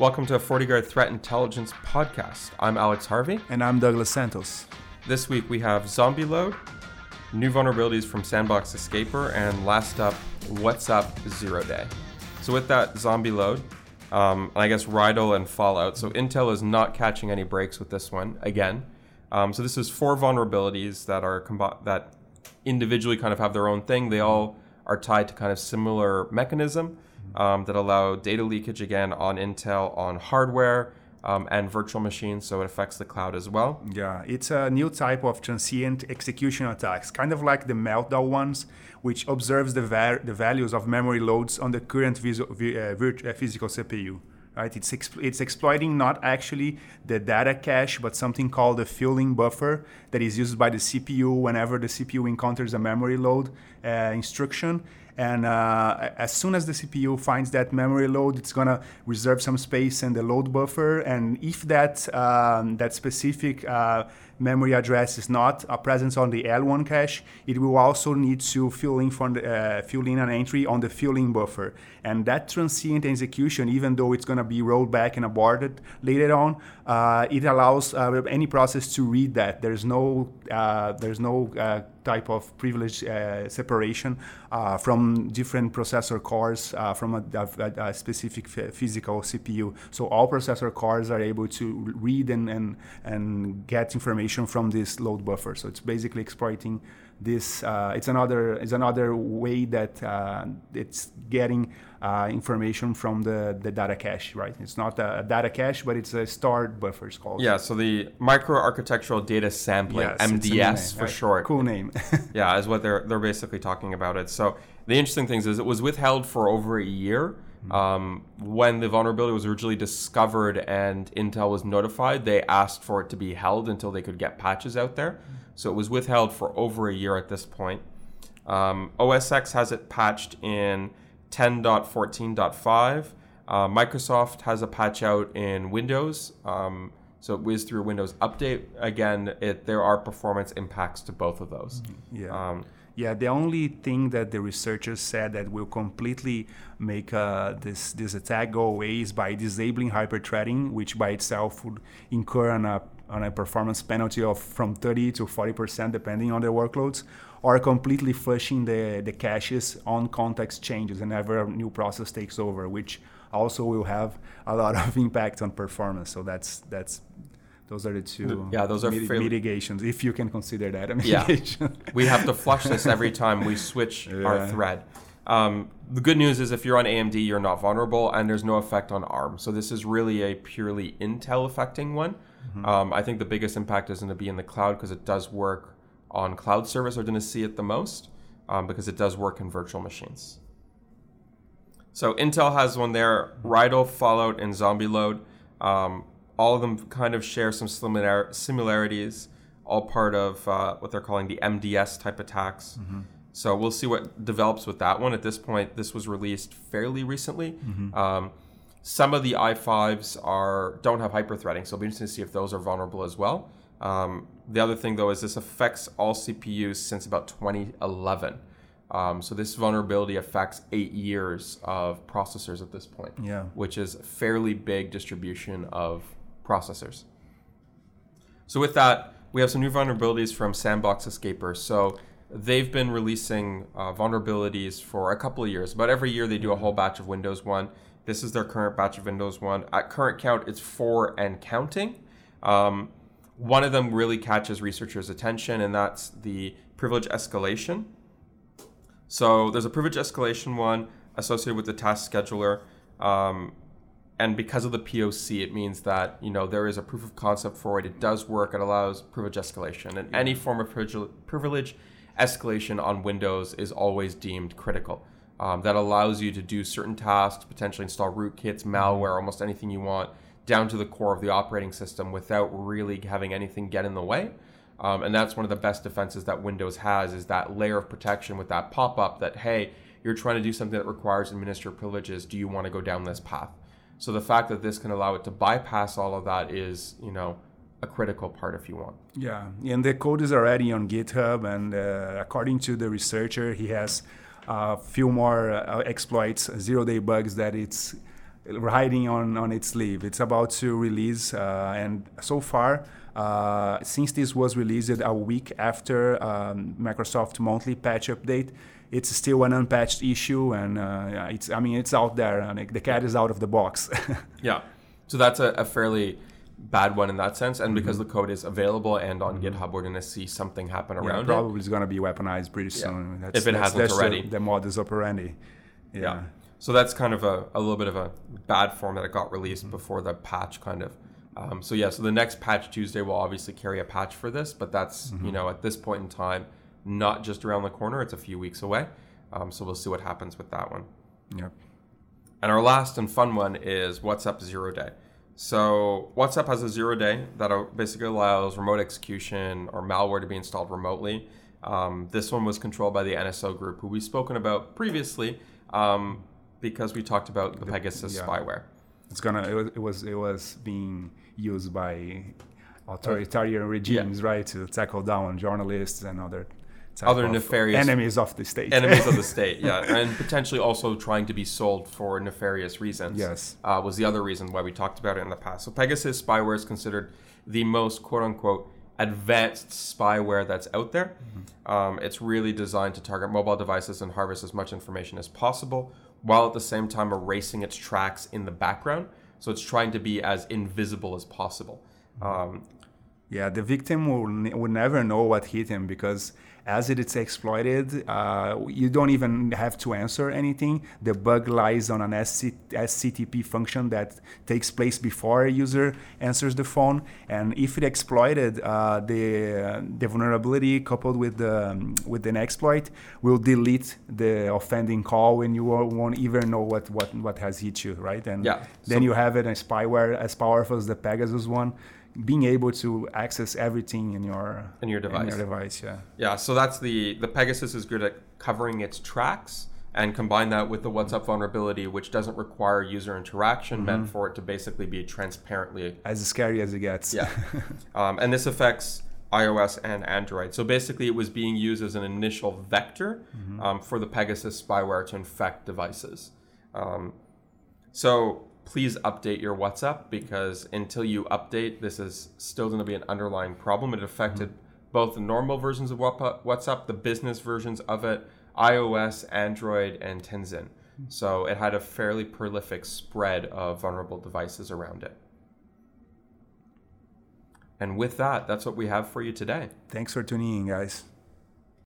Welcome to a FortiGuard Threat Intelligence podcast. I'm Alex Harvey. And I'm Douglas Santos. This week we have Zombie Load, new vulnerabilities from Sandbox Escaper, and last up, WhatsApp Zero Day. So, with that, Zombie Load, um, and I guess RIDL and Fallout. So, Intel is not catching any breaks with this one again. Um, so, this is four vulnerabilities that are combi- that individually kind of have their own thing. They all are tied to kind of similar mechanism um, that allow data leakage again on Intel on hardware um, and virtual machines, so it affects the cloud as well. Yeah, it's a new type of transient execution attacks, kind of like the meltdown ones, which observes the, the values of memory loads on the current visu- uh, virt- uh, physical CPU. Right? It's, it's exploiting not actually the data cache, but something called the filling buffer that is used by the CPU whenever the CPU encounters a memory load uh, instruction and uh, as soon as the CPU finds that memory load, it's gonna reserve some space in the load buffer. And if that um, that specific uh, memory address is not a presence on the L1 cache, it will also need to fill in, from the, uh, fill in an entry on the fueling buffer. And that transient execution, even though it's going to be rolled back and aborted later on, uh, it allows uh, any process to read that. There's no, uh, there's no uh, type of privilege uh, separation uh, from different processor cores uh, from a, a, a specific f- physical CPU. So all processor cores are able to read and, and, and get information from this load buffer. So it's basically exploiting this. Uh, it's another it's another way that uh, it's getting uh, information from the, the data cache, right? It's not a data cache, but it's a stored buffer. It's called. Yeah, so the microarchitectural data sampling, Yes, MDS for short. Cool name. yeah, is what they're they're basically talking about it. So the interesting things is it was withheld for over a year. Um, when the vulnerability was originally discovered and Intel was notified, they asked for it to be held until they could get patches out there. So it was withheld for over a year at this point. Um, OS X has it patched in 10.14.5. Uh, Microsoft has a patch out in Windows. Um, so it whizzed through Windows Update. Again, it, there are performance impacts to both of those. Yeah. Yeah, the only thing that the researchers said that will completely make uh, this this attack go away is by disabling hyperthreading, which by itself would incur on a on a performance penalty of from 30 to 40 percent, depending on the workloads, or completely flushing the the caches on context changes whenever a new process takes over, which also will have a lot of impact on performance. So that's that's those are the two Yeah, those are miti- fairly- mitigations, if you can consider that a Yeah. mitigation. we have to flush this every time we switch our thread. Um, the good news is if you're on AMD, you're not vulnerable, and there's no effect on ARM. So this is really a purely Intel affecting one. Um, I think the biggest impact is going to be in the cloud because it does work on cloud service. We're going to see it the most um, because it does work in virtual machines. So Intel has one there, RIDL, Fallout, and Zombie Load. Um, all of them kind of share some similar- similarities, all part of uh, what they're calling the MDS type attacks. So we'll see what develops with that one. At this point, this was released fairly recently. Um, some of the i5s are don't have hyperthreading, so it'll be interesting to see if those are vulnerable as well. Um, the other thing, though, is this affects all CPUs since about 2011. Um, so this vulnerability affects eight years of processors at this point, Yeah. which is a fairly big distribution of processors. So with that, we have some new vulnerabilities from Sandbox Escaper. So they've been releasing uh, vulnerabilities for a couple of years. About every year, they do a whole batch of Windows 1. This is their current batch of Windows 1. At current count, it's four and counting. Um, one of them really catches researchers' attention, and that's the privilege escalation. So there's a privilege escalation one associated with the task scheduler. Um, and because of the POC, it means that you know there is a proof of concept for it. It does work. It allows privilege escalation, and any form of privilege, escalation on Windows is always deemed critical. Um, that allows you to do certain tasks, potentially install rootkits, malware, almost anything you want, down to the core of the operating system without really having anything get in the way. Um, and that's one of the best defenses that Windows has is that layer of protection with that pop-up that hey, you're trying to do something that requires administrative privileges. Do you want to go down this path? So the fact that this can allow it to bypass all of that is, you know, a critical part if you want. Yeah, and the code is already on GitHub, and uh, according to the researcher, he has a few more uh, exploits, zero-day bugs that it's riding on, on its sleeve. It's about to release, uh, and so far, uh, since this was released a week after um, Microsoft monthly patch update, it's still an unpatched issue, and uh, it's I mean it's out there, and the cat is out of the box. yeah, so that's a, a, fairly bad one in that sense, and mm-hmm. because the code is available and on mm-hmm. GitHub, we're going to see something happen around yeah, probably it's going to be weaponized pretty soon. Yeah. If it that's, hasn't that's already, the, the modus operandi. yeah. yeah. So that's kind of a, a little bit of a bad form that it got released mm-hmm. before the patch kind of. Um, so yeah, so the next patch Tuesday will obviously carry a patch for this, but that's mm-hmm. you know at this point in time not just around the corner; it's a few weeks away. Um, so we'll see what happens with that one. Yep. And our last and fun one is WhatsApp Zero Day. So WhatsApp has a zero day that basically allows remote execution or malware to be installed remotely. Um, this one was controlled by the NSO group, who we've spoken about previously. Um, because we talked about the, the Pegasus yeah. spyware. It's gonna. It was. It was. It was being used by authoritarian regimes, yeah. right, to tackle down journalists and other other nefarious enemies of the state. Enemies of the state, yeah, and potentially also trying to be sold for nefarious reasons. Yes, uh, was the other reason why we talked about it in the past. So Pegasus spyware is considered the most quote unquote advanced spyware that's out there. Mm-hmm. Um, it's really designed to target mobile devices and harvest as much information as possible while at the same time erasing its tracks in the background. So it's trying to be as invisible as possible. Mm-hmm. Um, yeah, the victim will, will never know what hit him because as it is exploited, uh, you don't even have to answer anything. The bug lies on an SC- SCTP function that takes place before a user answers the phone. And if it exploited, uh, the, the vulnerability coupled with, the, um, with an exploit will delete the offending call and you won't even know what, what, what has hit you, right? And yeah, then so you have it a spyware as powerful as the Pegasus one being able to access everything in your in your device. In your device, yeah. Yeah, so that's the the Pegasus is good at covering its tracks and combine that with the WhatsApp vulnerability, which doesn't require user interaction, mm-hmm. meant for it to basically be transparently as scary as it gets. Yeah, um, and this affects iOS and Android. So basically, it was being used as an initial vector mm-hmm. um, for the Pegasus spyware to infect devices. Um, so please update your WhatsApp because until you update, this is still going to be an underlying problem. It affected mm-hmm. both the normal versions of WhatsApp, the business versions of it, iOS, Android, and Tizen. Mm-hmm. So it had a fairly prolific spread of vulnerable devices around it. And with that, that's what we have for you today. Thanks for tuning in, guys.